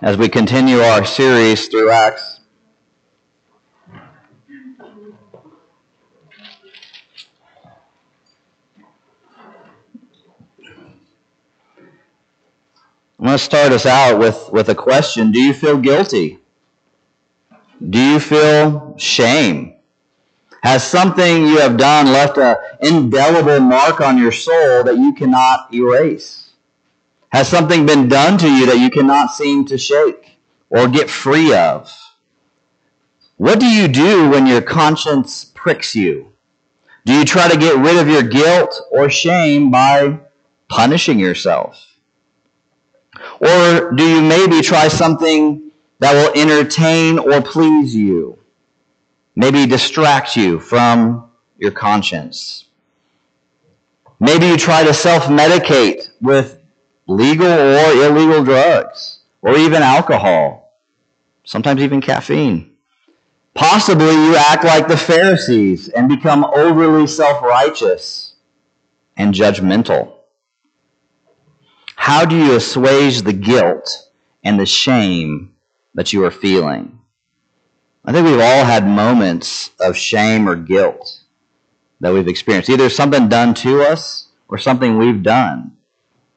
as we continue our series through Acts. I'm going to start us out with, with a question. Do you feel guilty? Do you feel shame? Has something you have done left an indelible mark on your soul that you cannot erase? Has something been done to you that you cannot seem to shake or get free of? What do you do when your conscience pricks you? Do you try to get rid of your guilt or shame by punishing yourself? Or do you maybe try something that will entertain or please you? Maybe distract you from your conscience. Maybe you try to self-medicate with legal or illegal drugs, or even alcohol, sometimes even caffeine. Possibly you act like the Pharisees and become overly self-righteous and judgmental. How do you assuage the guilt and the shame that you are feeling? I think we've all had moments of shame or guilt that we've experienced. Either something done to us or something we've done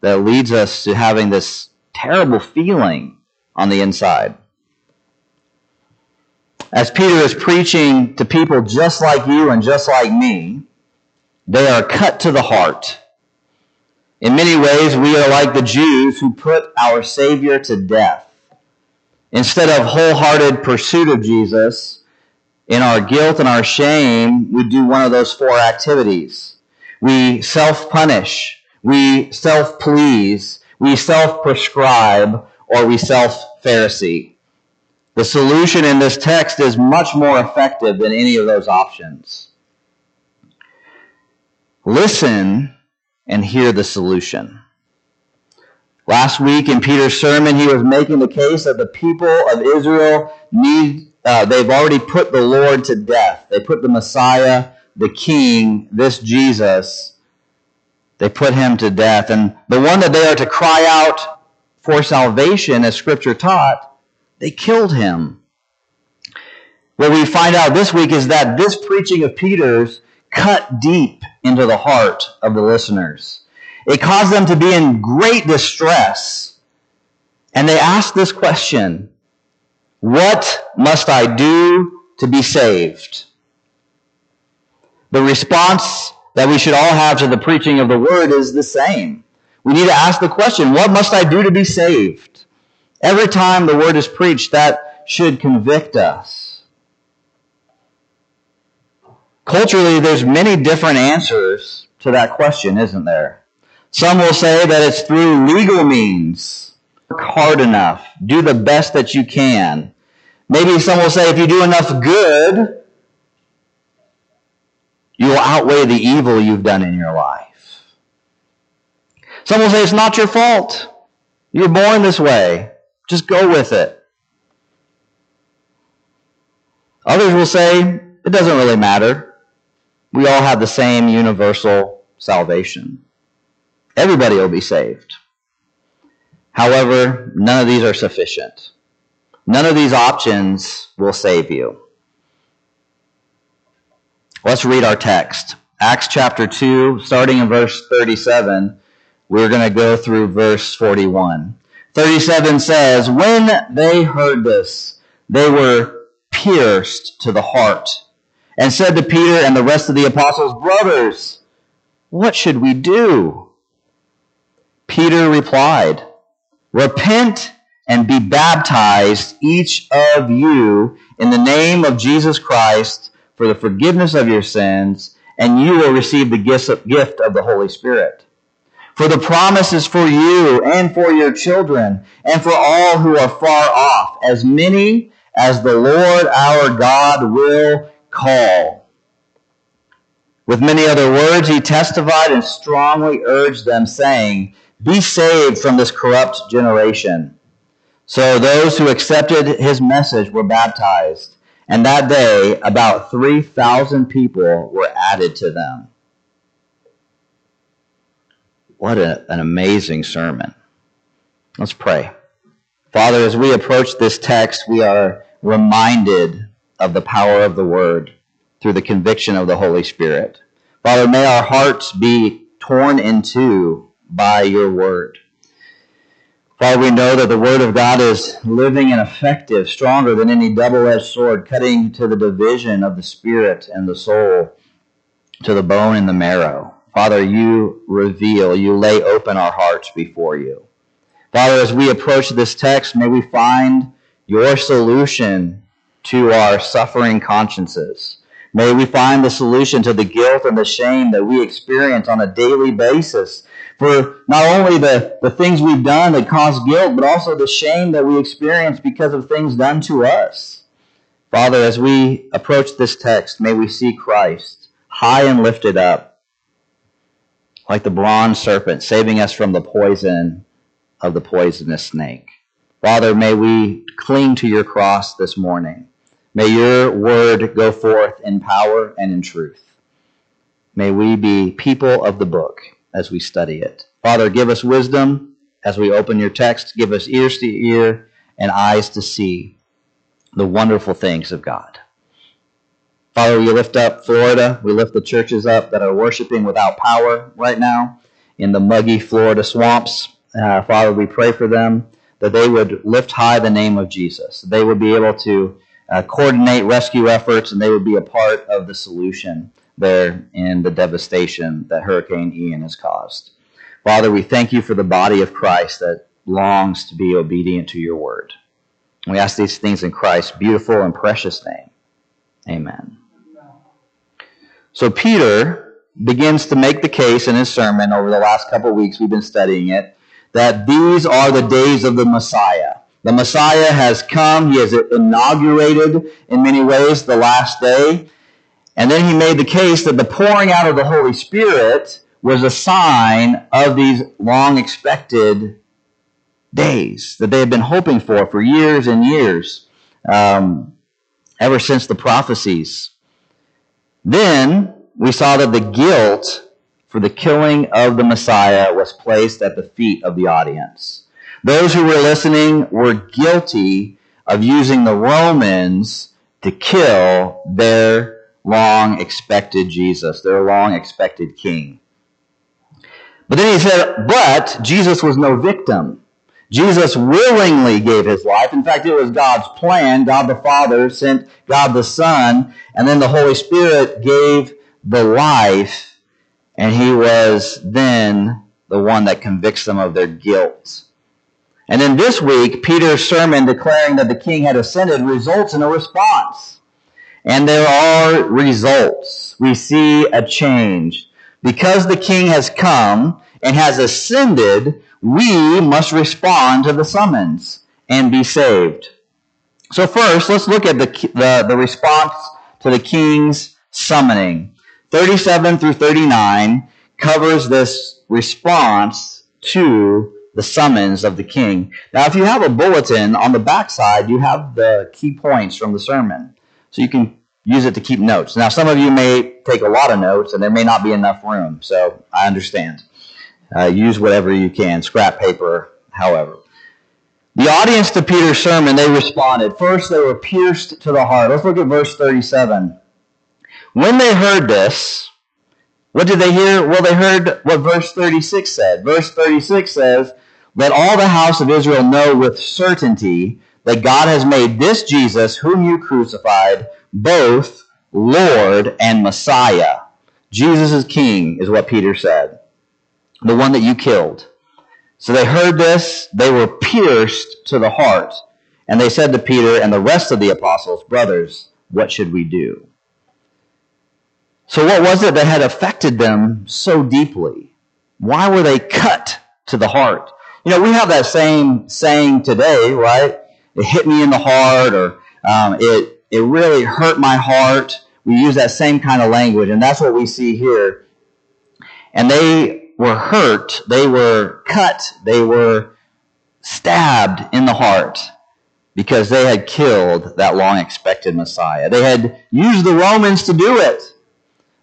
that leads us to having this terrible feeling on the inside. As Peter is preaching to people just like you and just like me, they are cut to the heart in many ways, we are like the Jews who put our Savior to death. Instead of wholehearted pursuit of Jesus, in our guilt and our shame, we do one of those four activities. We self-punish, we self-please, we self-prescribe, or we self-Pharisee. The solution in this text is much more effective than any of those options. Listen and hear the solution. Last week in Peter's sermon, he was making the case that the people of Israel need, uh, they've already put the Lord to death. They put the Messiah, the King, this Jesus, they put him to death. And the one that they are to cry out for salvation, as Scripture taught, they killed him. What we find out this week is that this preaching of Peter's cut deep into the heart of the listeners. It caused them to be in great distress. And they asked this question, what must I do to be saved? The response that we should all have to the preaching of the word is the same. We need to ask the question, what must I do to be saved? Every time the word is preached, that should convict us. Culturally, there's many different answers to that question, isn't there? Some will say that it's through legal means. Work hard enough. Do the best that you can. Maybe some will say if you do enough good, you will outweigh the evil you've done in your life. Some will say it's not your fault. You're born this way. Just go with it. Others will say it doesn't really matter we all have the same universal salvation. Everybody will be saved. However, none of these are sufficient. None of these options will save you. Let's read our text. Acts chapter 2, starting in verse 37, we're going to go through verse 41. 37 says, When they heard this, they were pierced to the heart and said to Peter and the rest of the apostles, Brothers, what should we do? Peter replied, Repent and be baptized, each of you, in the name of Jesus Christ for the forgiveness of your sins, and you will receive the gift of the Holy Spirit. For the promise is for you and for your children and for all who are far off, as many as the Lord our God will call. With many other words, he testified and strongly urged them, saying, Be saved from this corrupt generation. So those who accepted his message were baptized, and that day about 3,000 people were added to them. What a, an amazing sermon. Let's pray. Father, as we approach this text, we are reminded of the power of the Word through the conviction of the Holy Spirit. Father, may our hearts be torn in two by your Word. Father, we know that the Word of God is living and effective, stronger than any double edged sword, cutting to the division of the spirit and the soul, to the bone and the marrow. Father, you reveal, you lay open our hearts before you. Father, as we approach this text, may we find your solution to our suffering consciences. May we find the solution to the guilt and the shame that we experience on a daily basis for not only the, the things we've done that cause guilt, but also the shame that we experience because of things done to us. Father, as we approach this text, may we see Christ high and lifted up, like the bronze serpent, saving us from the poison of the poisonous snake. Father, may we cling to your cross this morning. May your word go forth in power and in truth. May we be people of the book as we study it. Father, give us wisdom as we open your text. Give us ears to hear and eyes to see the wonderful things of God. Father, we lift up Florida. We lift the churches up that are worshiping without power right now in the muggy Florida swamps. Uh, Father, we pray for them that they would lift high the name of Jesus. They would be able to uh, coordinate rescue efforts and they would be a part of the solution there in the devastation that Hurricane Ian has caused. Father, we thank you for the body of Christ that longs to be obedient to your word. We ask these things in Christ's beautiful and precious name. Amen. So Peter begins to make the case in his sermon over the last couple weeks we've been studying it that these are the days of the Messiah. The Messiah has come. He has inaugurated, in many ways, the last day. And then he made the case that the pouring out of the Holy Spirit was a sign of these long expected days that they had been hoping for for years and years, um, ever since the prophecies. Then we saw that the guilt for the killing of the Messiah was placed at the feet of the audience. Those who were listening were guilty of using the Romans to kill their long expected Jesus, their long expected king. But then he said, but Jesus was no victim. Jesus willingly gave his life. In fact, it was God's plan. God the Father sent God the Son, and then the Holy Spirit gave the life and he was then the one that convicts them of their guilt. And then this week, Peter's sermon declaring that the king had ascended results in a response. And there are results. We see a change. Because the king has come and has ascended, we must respond to the summons and be saved. So first, let's look at the, the, the response to the king's summoning. 37 through 39 covers this response to the summons of the king. Now, if you have a bulletin on the backside, you have the key points from the sermon. So you can use it to keep notes. Now, some of you may take a lot of notes and there may not be enough room. So I understand. Uh, use whatever you can, scrap paper, however. The audience to Peter's sermon, they responded. First, they were pierced to the heart. Let's look at verse 37. When they heard this, what did they hear? Well, they heard what verse 36 said. Verse 36 says, Let all the house of Israel know with certainty that God has made this Jesus, whom you crucified, both Lord and Messiah. Jesus is king, is what Peter said. The one that you killed. So they heard this, they were pierced to the heart, and they said to Peter and the rest of the apostles, Brothers, what should we do? So, what was it that had affected them so deeply? Why were they cut to the heart? You know, we have that same saying today, right? It hit me in the heart, or um, it it really hurt my heart. We use that same kind of language, and that's what we see here. And they were hurt, they were cut, they were stabbed in the heart because they had killed that long expected Messiah. They had used the Romans to do it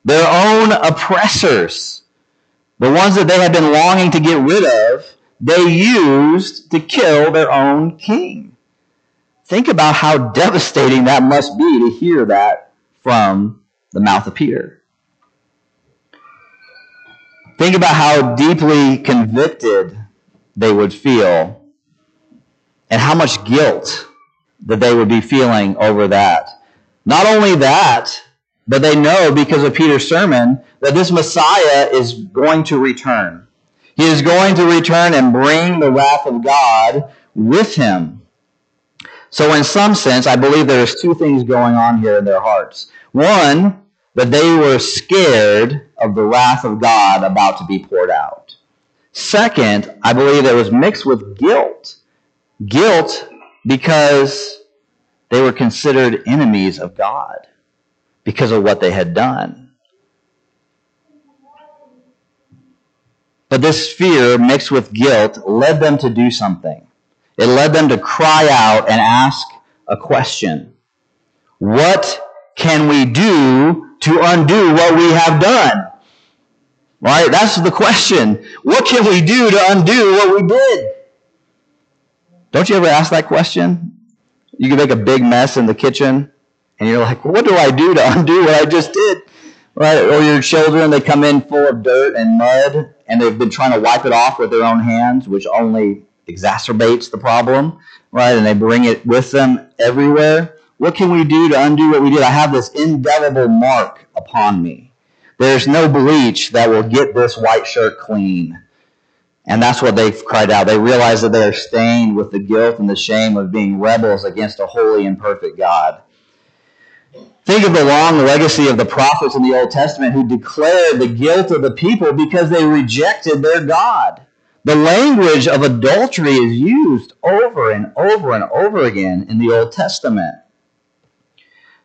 their own oppressors, the ones that they had been longing to get rid of, they used to kill their own king. Think about how devastating that must be to hear that from the mouth of Peter. Think about how deeply convicted they would feel and how much guilt that they would be feeling over that. Not only that, but they know because of Peter's sermon that this Messiah is going to return. He is going to return and bring the wrath of God with him. So in some sense, I believe there's two things going on here in their hearts. One, that they were scared of the wrath of God about to be poured out. Second, I believe it was mixed with guilt. Guilt because they were considered enemies of God because of what they had done. But this fear mixed with guilt led them to do something. It led them to cry out and ask a question. What can we do to undo what we have done? Right? That's the question. What can we do to undo what we did? Don't you ever ask that question? You can make a big mess in the kitchen and you're like, what do I do to undo what I just did? Right? Or your children, they come in full of dirt and mud and they've been trying to wipe it off with their own hands, which only exacerbates the problem, right? And they bring it with them everywhere. What can we do to undo what we did? I have this indelible mark upon me. There's no bleach that will get this white shirt clean. And that's what they've cried out. They realize that they are stained with the guilt and the shame of being rebels against a holy and perfect God. Think of the long legacy of the prophets in the Old Testament who declared the guilt of the people because they rejected their God. The language of adultery is used over and over and over again in the Old Testament.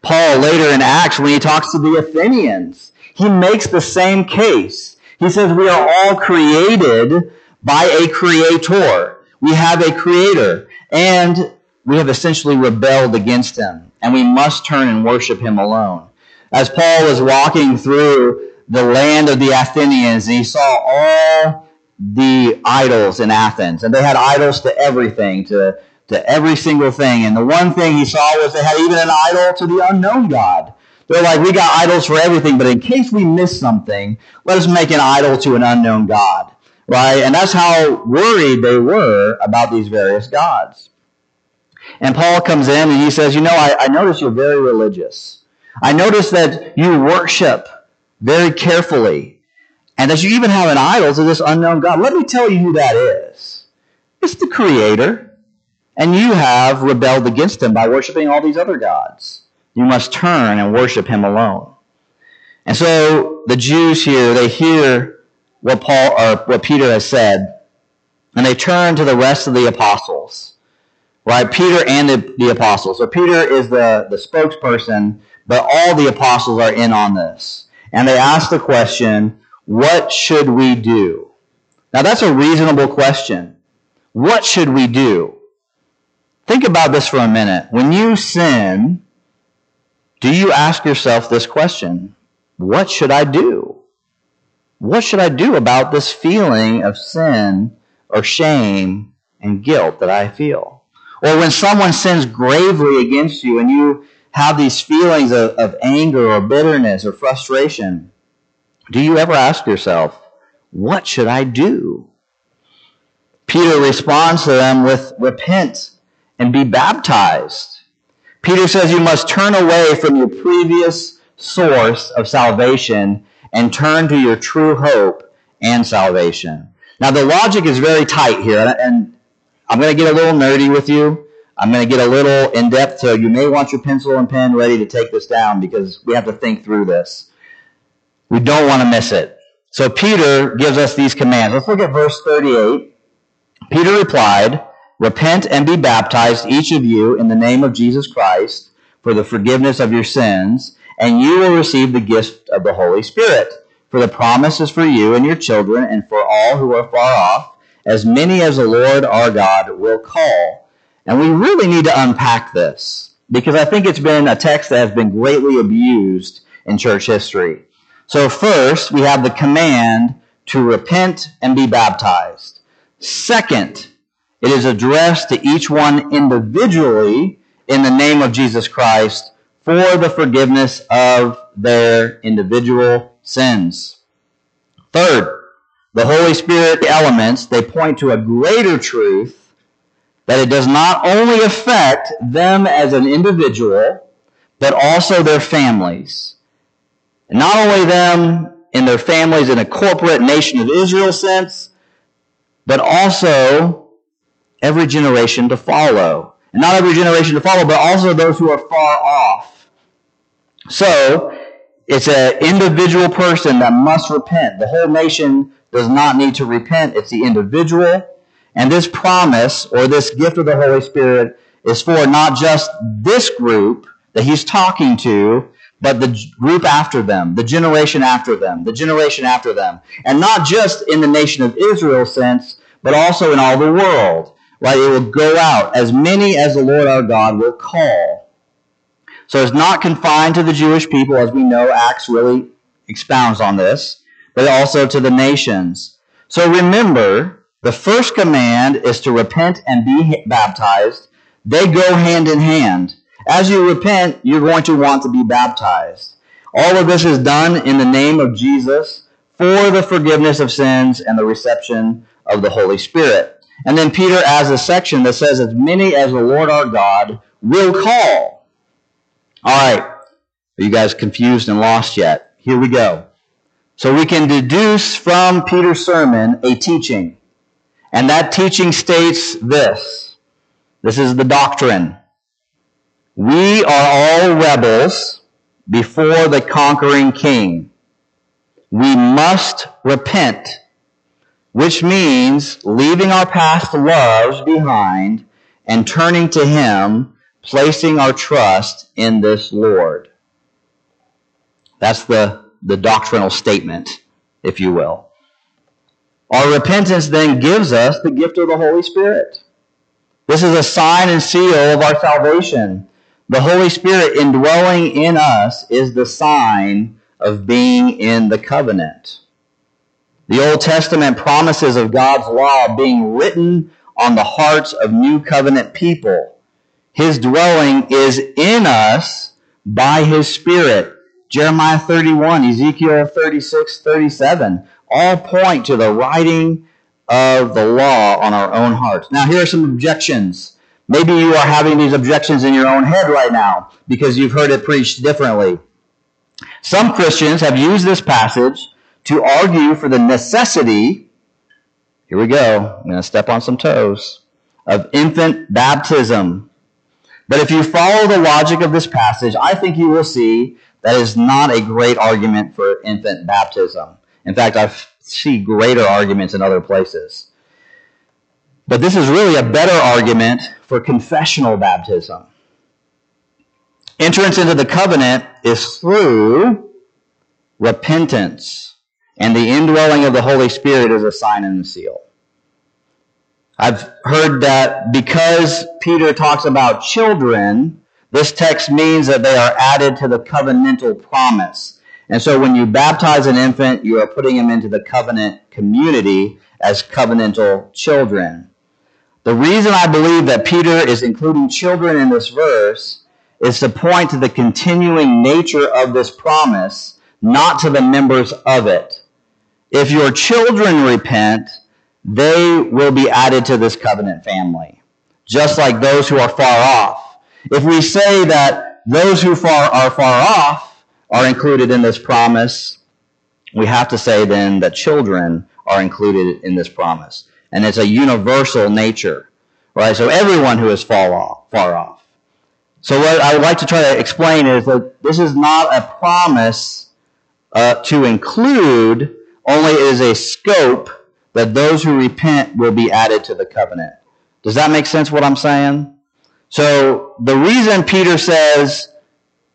Paul later in Acts, when he talks to the Athenians, he makes the same case. He says, We are all created by a creator. We have a creator, and we have essentially rebelled against him, and we must turn and worship him alone. As Paul was walking through the land of the Athenians, he saw all the idols in Athens, and they had idols to everything, to, to every single thing. And the one thing he saw was they had even an idol to the unknown God. They're like, we got idols for everything, but in case we miss something, let us make an idol to an unknown God. Right? And that's how worried they were about these various gods. And Paul comes in and he says, you know, I, I notice you're very religious. I notice that you worship very carefully and that you even have an idol to this unknown God. Let me tell you who that is. It's the Creator. And you have rebelled against him by worshiping all these other gods. You must turn and worship him alone. And so the Jews here, they hear what Paul or what Peter has said, and they turn to the rest of the apostles. Right? Peter and the, the apostles. So Peter is the, the spokesperson, but all the apostles are in on this. And they ask the question, what should we do? Now that's a reasonable question. What should we do? Think about this for a minute. When you sin, do you ask yourself this question? What should I do? What should I do about this feeling of sin or shame and guilt that I feel? Or when someone sins gravely against you and you have these feelings of, of anger or bitterness or frustration, do you ever ask yourself, what should I do? Peter responds to them with, repent and be baptized. Peter says you must turn away from your previous source of salvation and turn to your true hope and salvation. Now the logic is very tight here, and I'm going to get a little nerdy with you. I'm going to get a little in depth, so you may want your pencil and pen ready to take this down because we have to think through this. We don't want to miss it. So Peter gives us these commands. Let's look at verse 38. Peter replied, Repent and be baptized, each of you, in the name of Jesus Christ, for the forgiveness of your sins, and you will receive the gift of the Holy Spirit. For the promise is for you and your children, and for all who are far off, as many as the Lord our God will call. And we really need to unpack this, because I think it's been a text that has been greatly abused in church history. So first, we have the command to repent and be baptized. Second, it is addressed to each one individually in the name of Jesus Christ for the forgiveness of their individual sins. Third, the Holy Spirit elements, they point to a greater truth that it does not only affect them as an individual, but also their families. And not only them in their families in a corporate nation of Israel sense, but also every generation to follow. And not every generation to follow, but also those who are far off. So, it's an individual person that must repent. The whole nation does not need to repent. It's the individual. And this promise or this gift of the Holy Spirit is for not just this group that he's talking to, but the group after them, the generation after them, the generation after them. And not just in the nation of Israel sense, but also in all the world. Right? It will go out as many as the Lord our God will call. So it's not confined to the Jewish people, as we know Acts really expounds on this, but also to the nations. So remember, the first command is to repent and be baptized. They go hand in hand. As you repent, you're going to want to be baptized. All of this is done in the name of Jesus for the forgiveness of sins and the reception of the Holy Spirit. And then Peter adds a section that says, as many as the Lord our God will call. All right. Are you guys confused and lost yet? Here we go. So we can deduce from Peter's sermon a teaching. And that teaching states this. This is the doctrine. We are all rebels before the conquering king. We must repent, which means leaving our past loves behind and turning to him, placing our trust in this Lord. That's the, the doctrinal statement, if you will. Our repentance then gives us the gift of the Holy Spirit. This is a sign and seal of our salvation the Holy Spirit indwelling in us is the sign of being in the covenant. The Old Testament promises of God's law being written on the hearts of new covenant people. His dwelling is in us by His Spirit. Jeremiah 31, Ezekiel 36, 37 all point to the writing of the law on our own hearts. Now, here are some objections Maybe you are having these objections in your own head right now because you've heard it preached differently. Some Christians have used this passage to argue for the necessity, here we go, I'm going to step on some toes, of infant baptism. But if you follow the logic of this passage, I think you will see that is not a great argument for infant baptism. In fact, I see greater arguments in other places. But this is really a better argument for confessional baptism. Entrance into the covenant is through repentance, and the indwelling of the Holy Spirit is a sign and a seal. I've heard that because Peter talks about children, this text means that they are added to the covenantal promise. And so when you baptize an infant, you are putting him into the covenant community as covenantal children. The reason I believe that Peter is including children in this verse is to point to the continuing nature of this promise, not to the members of it. If your children repent, they will be added to this covenant family, just like those who are far off. If we say that those who far, are far off are included in this promise, we have to say then that children are included in this promise and it's a universal nature, right? So everyone who is far off, far off. So what I would like to try to explain is that this is not a promise uh, to include, only is a scope that those who repent will be added to the covenant. Does that make sense what I'm saying? So the reason Peter says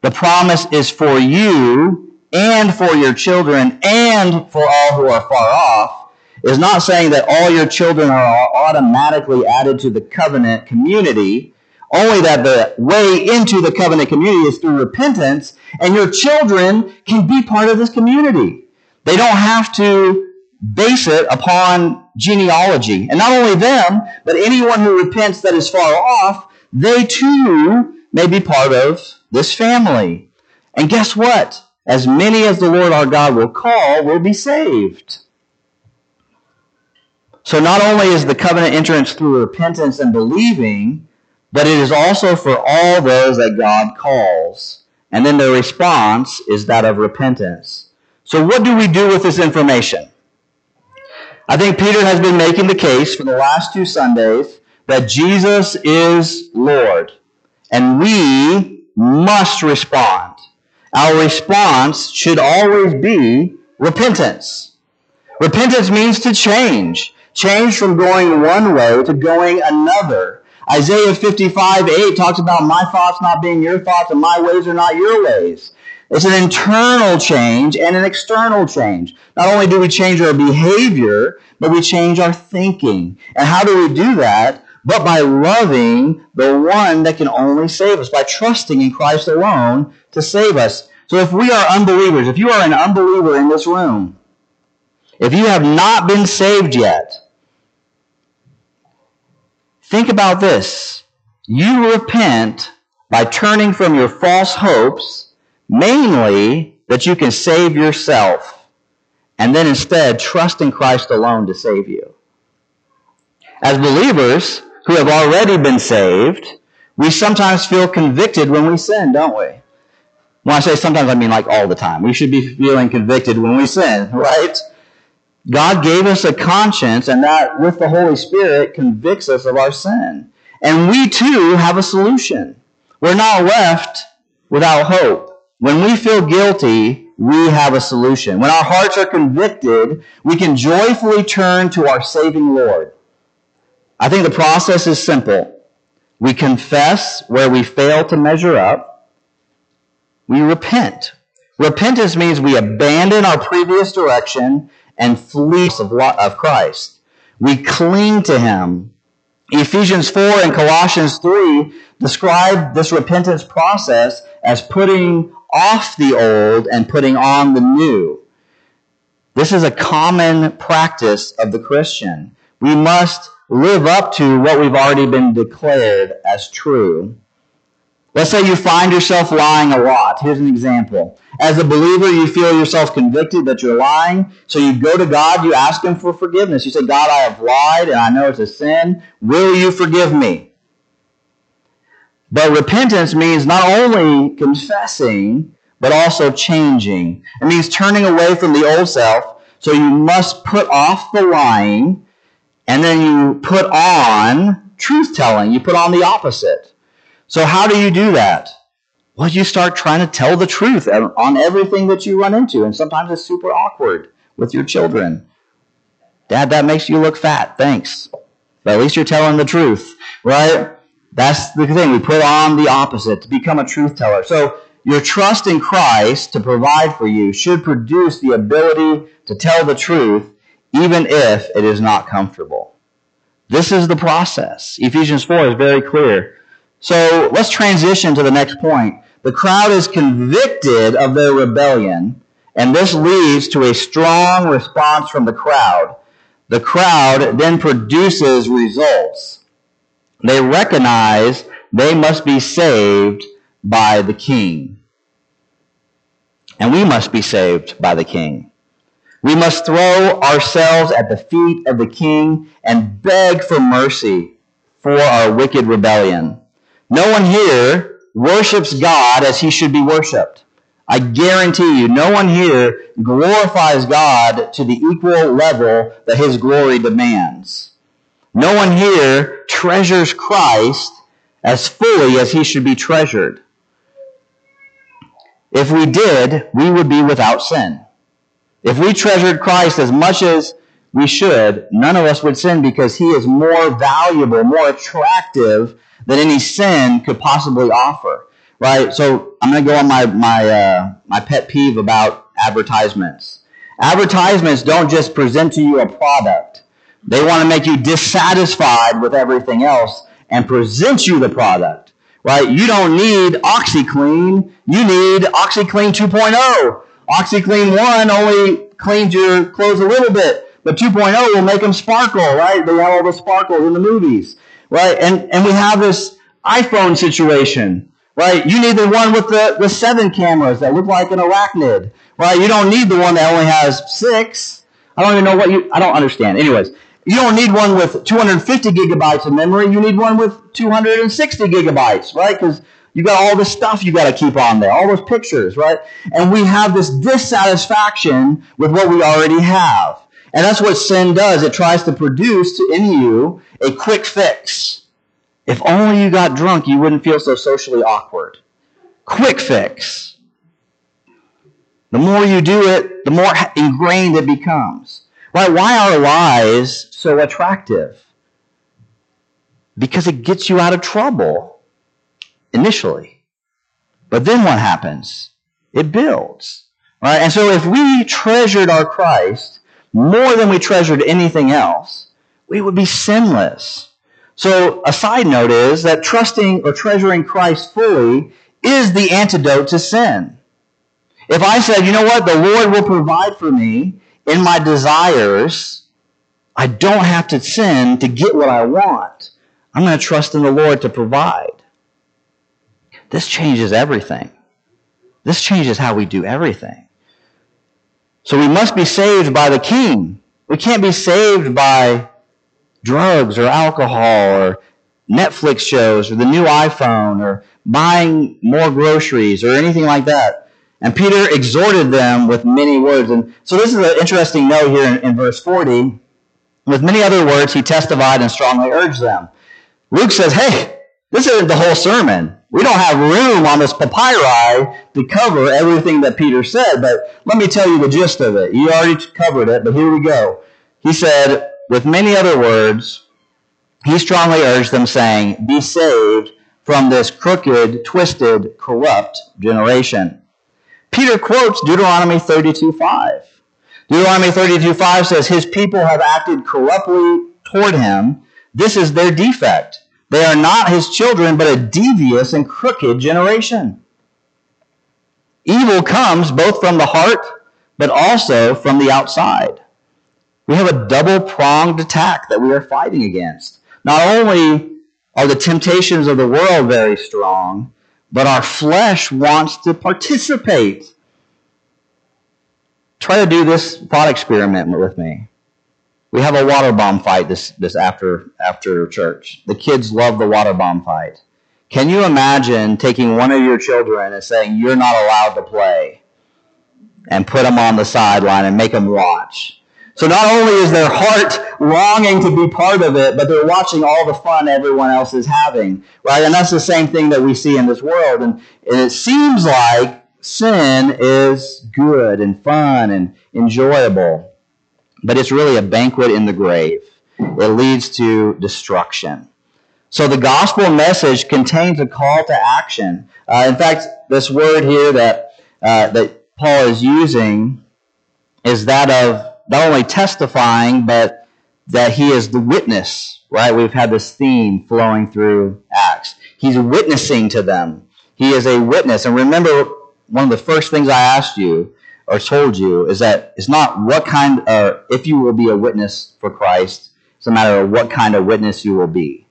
the promise is for you and for your children and for all who are far off is not saying that all your children are automatically added to the covenant community, only that the way into the covenant community is through repentance, and your children can be part of this community. They don't have to base it upon genealogy. And not only them, but anyone who repents that is far off, they too may be part of this family. And guess what? As many as the Lord our God will call will be saved. So not only is the covenant entrance through repentance and believing, but it is also for all those that God calls. And then the response is that of repentance. So what do we do with this information? I think Peter has been making the case for the last two Sundays that Jesus is Lord. And we must respond. Our response should always be repentance. Repentance means to change. Change from going one way to going another. Isaiah 55, 8 talks about my thoughts not being your thoughts and my ways are not your ways. It's an internal change and an external change. Not only do we change our behavior, but we change our thinking. And how do we do that? But by loving the one that can only save us, by trusting in Christ alone to save us. So if we are unbelievers, if you are an unbeliever in this room, if you have not been saved yet, think about this. You repent by turning from your false hopes Mainly that you can save yourself and then instead trust in Christ alone to save you. As believers who have already been saved, we sometimes feel convicted when we sin, don't we? When I say sometimes, I mean like all the time. We should be feeling convicted when we sin, right? God gave us a conscience, and that with the Holy Spirit convicts us of our sin. And we too have a solution. We're not left without hope. When we feel guilty, we have a solution. When our hearts are convicted, we can joyfully turn to our saving Lord. I think the process is simple. We confess where we fail to measure up. We repent. Repentance means we abandon our previous direction and flee of Christ. We cling to Him. Ephesians 4 and Colossians 3 describe this repentance process as putting off the old and putting on the new. This is a common practice of the Christian. We must live up to what we've already been declared as true. Let's say you find yourself lying a lot. Here's an example. As a believer, you feel yourself convicted that you're lying. So you go to God, you ask Him for forgiveness. You say, God, I have lied and I know it's a sin. Will you forgive me? But repentance means not only confessing, but also changing. It means turning away from the old self. So you must put off the lying, and then you put on truth telling. You put on the opposite. So how do you do that? Well, you start trying to tell the truth on everything that you run into. And sometimes it's super awkward with your children. Dad, that makes you look fat. Thanks. But at least you're telling the truth, right? That's the thing. We put on the opposite to become a truth teller. So your trust in Christ to provide for you should produce the ability to tell the truth even if it is not comfortable. This is the process. Ephesians 4 is very clear. So let's transition to the next point. The crowd is convicted of their rebellion, and this leads to a strong response from the crowd. The crowd then produces results. They recognize they must be saved by the king. And we must be saved by the king. We must throw ourselves at the feet of the king and beg for mercy for our wicked rebellion. No one here worships God as he should be worshiped. I guarantee you, no one here glorifies God to the equal level that his glory demands. No one here treasures Christ as fully as he should be treasured. If we did, we would be without sin. If we treasured Christ as much as we should, none of us would sin because he is more valuable, more attractive than any sin could possibly offer. Right? So I'm going to go on my, my, uh, my pet peeve about advertisements. Advertisements don't just present to you a product. They want to make you dissatisfied with everything else and present you the product, right? You don't need OxiClean. You need OxiClean 2.0. OxiClean 1 only cleans your clothes a little bit, but 2.0 will make them sparkle, right? They have all the sparkles in the movies, right? And, and we have this iPhone situation, right? You need the one with the, the seven cameras that look like an arachnid, right? You don't need the one that only has six. I don't even know what you, I don't understand. Anyways, you don't need one with 250 gigabytes of memory. You need one with 260 gigabytes, right? Because you got all this stuff you got to keep on there, all those pictures, right? And we have this dissatisfaction with what we already have. And that's what sin does. It tries to produce in you a quick fix. If only you got drunk, you wouldn't feel so socially awkward. Quick fix. The more you do it, the more ingrained it becomes. Right? Why are lies so attractive? Because it gets you out of trouble initially. But then what happens? It builds. Right? And so if we treasured our Christ more than we treasured anything else, we would be sinless. So a side note is that trusting or treasuring Christ fully is the antidote to sin. If I said, you know what, the Lord will provide for me in my desires, I don't have to sin to get what I want. I'm going to trust in the Lord to provide. This changes everything. This changes how we do everything. So we must be saved by the King. We can't be saved by drugs or alcohol or Netflix shows or the new iPhone or buying more groceries or anything like that. And Peter exhorted them with many words. And so this is an interesting note here in, in verse 40. With many other words, he testified and strongly urged them. Luke says, hey, this isn't the whole sermon. We don't have room on this papyri to cover everything that Peter said, but let me tell you the gist of it. You already covered it, but here we go. He said, with many other words, he strongly urged them, saying, Be saved from this crooked, twisted, corrupt generation. Peter quotes Deuteronomy 32:5. Deuteronomy 32:5 says, His people have acted corruptly toward him. This is their defect. They are not his children, but a devious and crooked generation. Evil comes both from the heart, but also from the outside. We have a double pronged attack that we are fighting against. Not only are the temptations of the world very strong, but our flesh wants to participate. Try to do this thought experiment with me. We have a water bomb fight this, this after, after church. The kids love the water bomb fight. Can you imagine taking one of your children and saying, You're not allowed to play? And put them on the sideline and make them watch. So not only is their heart longing to be part of it, but they're watching all the fun everyone else is having, right? And that's the same thing that we see in this world. And, and it seems like sin is good and fun and enjoyable but it's really a banquet in the grave. It leads to destruction. So the gospel message contains a call to action. Uh, in fact, this word here that uh, that Paul is using is that of not only testifying, but that he is the witness. Right? We've had this theme flowing through Acts. He's witnessing to them. He is a witness. And remember, one of the first things I asked you or told you is that it's not what kind or if you will be a witness for Christ. It's a matter of what kind of witness you will be,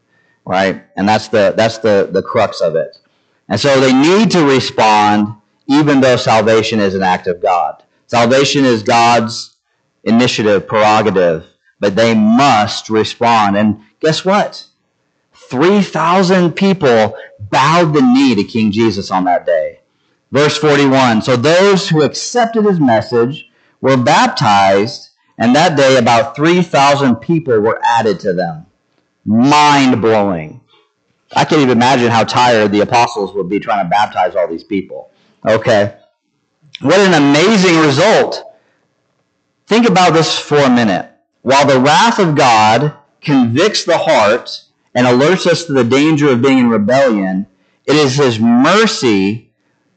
right? And that's the that's the the crux of it. And so they need to respond, even though salvation is an act of God. Salvation is God's initiative, prerogative, but they must respond. And guess what? 3,000 people bowed the knee to King Jesus on that day. Verse 41 So those who accepted his message were baptized, and that day about 3,000 people were added to them. Mind blowing. I can't even imagine how tired the apostles would be trying to baptize all these people. Okay. What an amazing result. Think about this for a minute. While the wrath of God convicts the heart and alerts us to the danger of being in rebellion, it is his mercy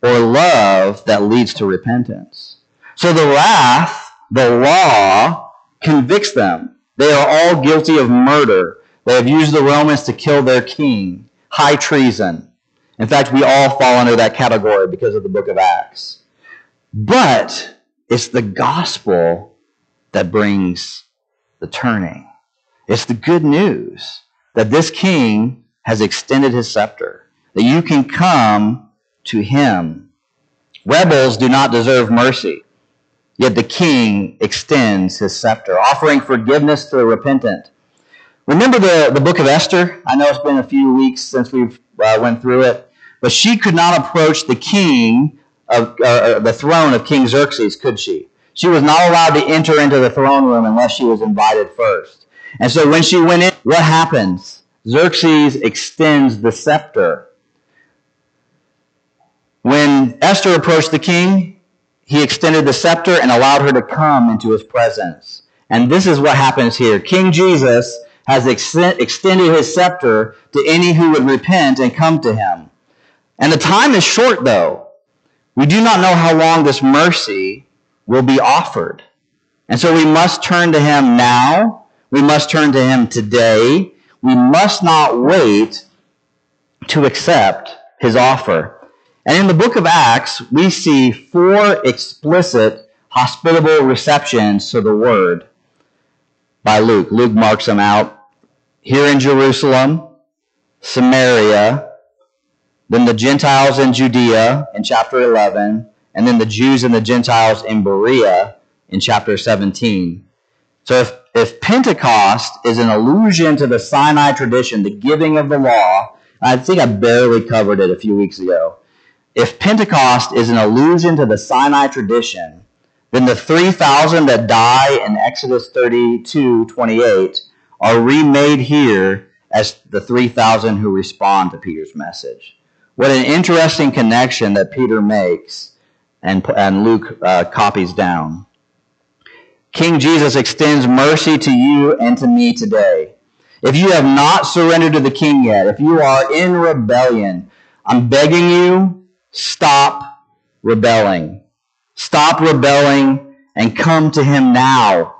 or love that leads to repentance. So the wrath, the law, convicts them. They are all guilty of murder. They have used the Romans to kill their king. High treason. In fact, we all fall under that category because of the book of Acts. But it's the gospel that brings the turning. It's the good news that this king has extended his scepter, that you can come to him. Rebels do not deserve mercy, yet the king extends his scepter, offering forgiveness to the repentant. Remember the, the book of Esther? I know it's been a few weeks since we've uh, went through it, but she could not approach the king of uh, uh the throne of King Xerxes, could she? She was not allowed to enter into the throne room unless she was invited first. And so when she went in, what happens? Xerxes extends the scepter. When Esther approached the king, he extended the scepter and allowed her to come into his presence. And this is what happens here. King Jesus has extended his scepter to any who would repent and come to him. And the time is short, though. We do not know how long this mercy will be offered. And so we must turn to him now. We must turn to him today. We must not wait to accept his offer. And in the book of Acts, we see four explicit hospitable receptions to the word by Luke. Luke marks them out here in Jerusalem, Samaria, then the Gentiles in Judea in chapter 11, and then the Jews and the Gentiles in Berea in chapter 17. So if, if Pentecost is an allusion to the Sinai tradition, the giving of the law, I think I barely covered it a few weeks ago. If Pentecost is an allusion to the Sinai tradition, then the 3,000 that die in Exodus 32, 28 are remade here as the 3,000 who respond to Peter's message. What an interesting connection that Peter makes and, and Luke uh, copies down. King Jesus extends mercy to you and to me today. If you have not surrendered to the King yet, if you are in rebellion, I'm begging you, stop rebelling. Stop rebelling and come to Him now,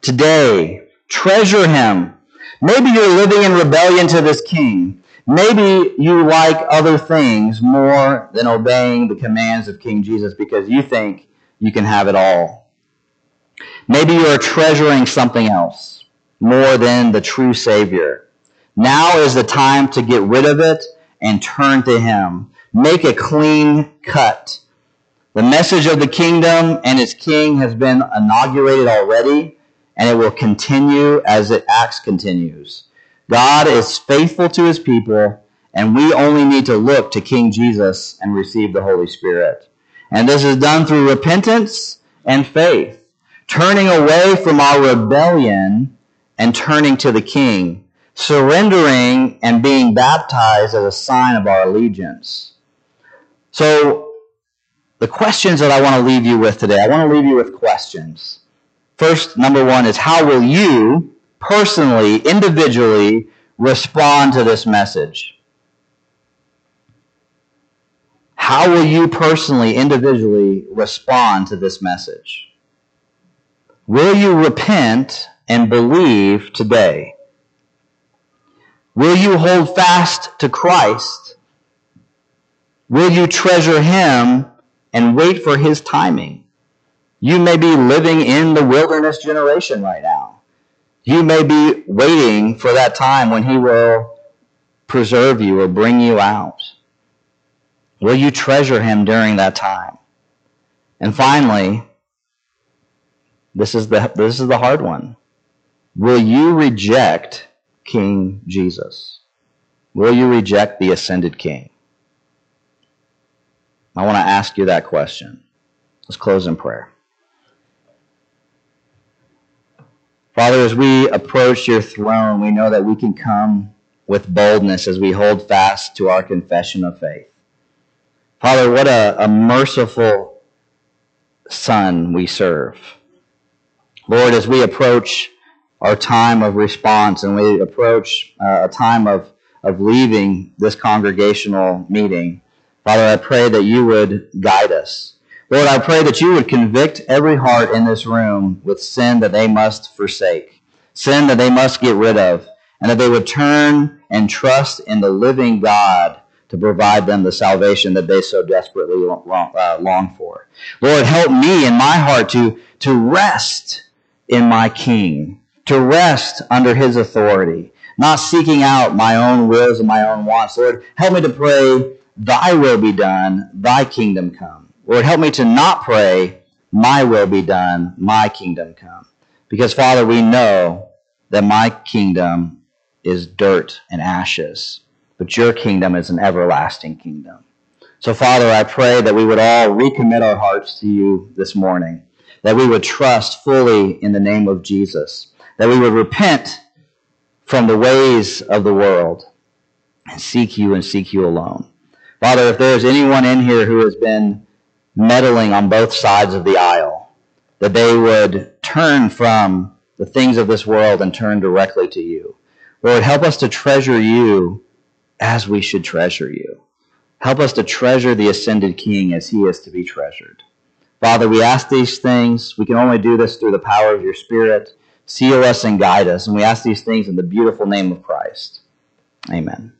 today. Treasure Him. Maybe you're living in rebellion to this King. Maybe you like other things more than obeying the commands of King Jesus because you think you can have it all. Maybe you're treasuring something else more than the true Savior. Now is the time to get rid of it and turn to Him. Make a clean cut. The message of the kingdom and its king has been inaugurated already, and it will continue as it Acts continues. God is faithful to his people, and we only need to look to King Jesus and receive the Holy Spirit. And this is done through repentance and faith, turning away from our rebellion and turning to the King, surrendering and being baptized as a sign of our allegiance. So, the questions that I want to leave you with today, I want to leave you with questions. First, number one is how will you personally, individually respond to this message? How will you personally, individually respond to this message? Will you repent and believe today? Will you hold fast to Christ? Will you treasure Him and wait for His timing? You may be living in the wilderness generation right now. You may be waiting for that time when He will preserve you or bring you out. Will you treasure Him during that time? And finally, this is the, this is the hard one. Will you reject King Jesus? Will you reject the ascended King? I want to ask you that question. Let's close in prayer. Father, as we approach your throne, we know that we can come with boldness as we hold fast to our confession of faith. Father, what a, a merciful Son we serve. Lord, as we approach our time of response and we approach uh, a time of, of leaving this congregational meeting, Father, I pray that you would guide us. Lord, I pray that you would convict every heart in this room with sin that they must forsake, sin that they must get rid of, and that they would turn and trust in the living God to provide them the salvation that they so desperately long, uh, long for. Lord, help me in my heart to, to rest in my King, to rest under his authority, not seeking out my own wills and my own wants. Lord, help me to pray, thy will be done, thy kingdom come. Lord, help me to not pray, my will be done, my kingdom come. Because, Father, we know that my kingdom is dirt and ashes, but your kingdom is an everlasting kingdom. So, Father, I pray that we would all recommit our hearts to you this morning, that we would trust fully in the name of Jesus, that we would repent from the ways of the world and seek you and seek you alone. Father, if there is anyone in here who has been meddling on both sides of the aisle, that they would turn from the things of this world and turn directly to you. Lord, help us to treasure you as we should treasure you. Help us to treasure the ascended King as he is to be treasured. Father, we ask these things. We can only do this through the power of your Spirit. Seal us and guide us. And we ask these things in the beautiful name of Christ. Amen.